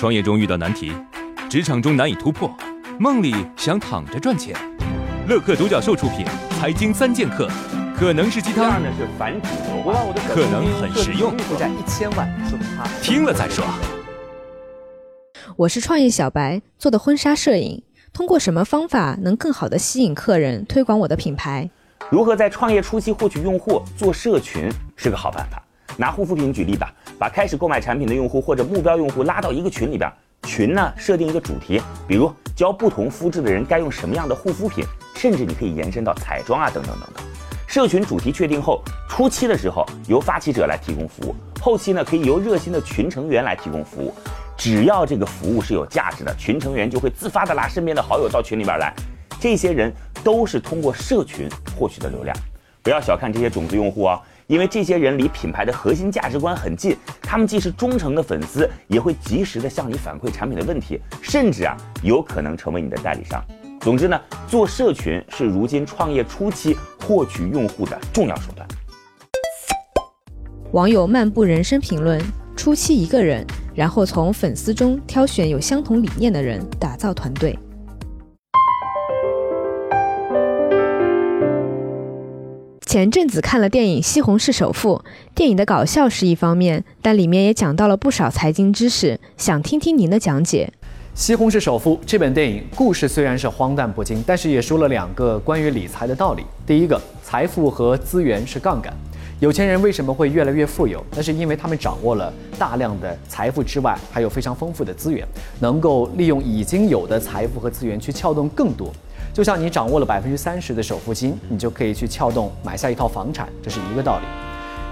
创业中遇到难题，职场中难以突破，梦里想躺着赚钱。乐客独角兽出品，《财经三剑客》可能是鸡汤，呢是反主流我把我的可能很实用负债一千万，他听了再说。我是创业小白，做的婚纱摄影。通过什么方法能更好的吸引客人，推广我的品牌？如何在创业初期获取用户？做社群是个好办法。拿护肤品举例吧，把开始购买产品的用户或者目标用户拉到一个群里边，群呢设定一个主题，比如教不同肤质的人该用什么样的护肤品，甚至你可以延伸到彩妆啊等等等等。社群主题确定后，初期的时候由发起者来提供服务，后期呢可以由热心的群成员来提供服务。只要这个服务是有价值的，群成员就会自发的拉身边的好友到群里边来，这些人都是通过社群获取的流量。不要小看这些种子用户啊。因为这些人离品牌的核心价值观很近，他们既是忠诚的粉丝，也会及时的向你反馈产品的问题，甚至啊有可能成为你的代理商。总之呢，做社群是如今创业初期获取用户的重要手段。网友漫步人生评论：初期一个人，然后从粉丝中挑选有相同理念的人，打造团队。前阵子看了电影《西红柿首富》，电影的搞笑是一方面，但里面也讲到了不少财经知识，想听听您的讲解。《西红柿首富》这本电影故事虽然是荒诞不经，但是也说了两个关于理财的道理。第一个，财富和资源是杠杆，有钱人为什么会越来越富有？那是因为他们掌握了大量的财富之外，还有非常丰富的资源，能够利用已经有的财富和资源去撬动更多。就像你掌握了百分之三十的首付金，你就可以去撬动买下一套房产，这是一个道理。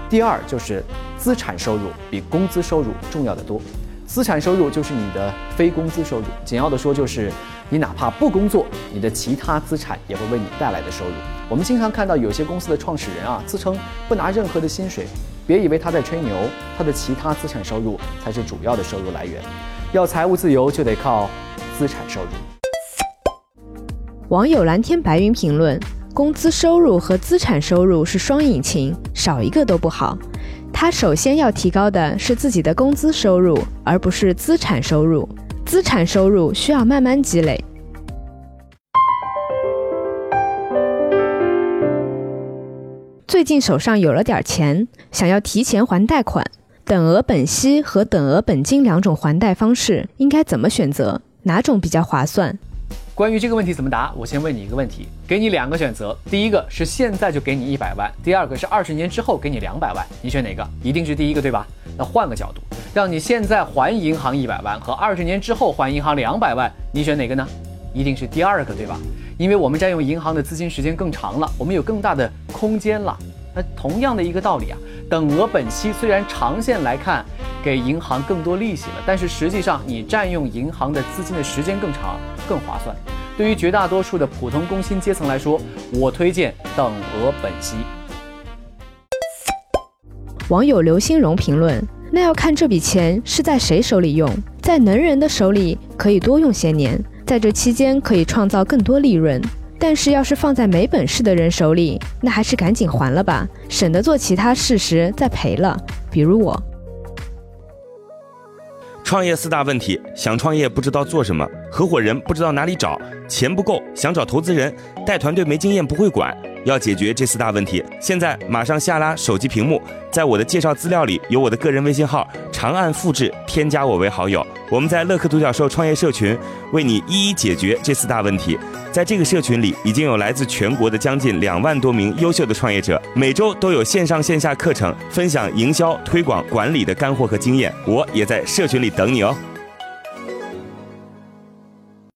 第二就是资产收入比工资收入重要的多。资产收入就是你的非工资收入，简要的说就是你哪怕不工作，你的其他资产也会为你带来的收入。我们经常看到有些公司的创始人啊，自称不拿任何的薪水，别以为他在吹牛，他的其他资产收入才是主要的收入来源。要财务自由就得靠资产收入。网友蓝天白云评论：工资收入和资产收入是双引擎，少一个都不好。他首先要提高的是自己的工资收入，而不是资产收入。资产收入需要慢慢积累。最近手上有了点钱，想要提前还贷款，等额本息和等额本金两种还贷方式，应该怎么选择？哪种比较划算？关于这个问题怎么答，我先问你一个问题，给你两个选择，第一个是现在就给你一百万，第二个是二十年之后给你两百万，你选哪个？一定是第一个，对吧？那换个角度，让你现在还银行一百万和二十年之后还银行两百万，你选哪个呢？一定是第二个，对吧？因为我们占用银行的资金时间更长了，我们有更大的空间了。那同样的一个道理啊，等额本息虽然长线来看给银行更多利息了，但是实际上你占用银行的资金的时间更长，更划算。对于绝大多数的普通工薪阶层来说，我推荐等额本息。网友刘新荣评论：那要看这笔钱是在谁手里用，在能人的手里可以多用些年，在这期间可以创造更多利润。但是要是放在没本事的人手里，那还是赶紧还了吧，省得做其他事时再赔了。比如我。创业四大问题：想创业不知道做什么，合伙人不知道哪里找，钱不够想找投资人，带团队没经验不会管。要解决这四大问题，现在马上下拉手机屏幕，在我的介绍资料里有我的个人微信号，长按复制，添加我为好友。我们在乐客独角兽创业社群为你一一解决这四大问题。在这个社群里，已经有来自全国的将近两万多名优秀的创业者，每周都有线上线下课程分享营销、推广、管理的干货和经验。我也在社群里等你哦。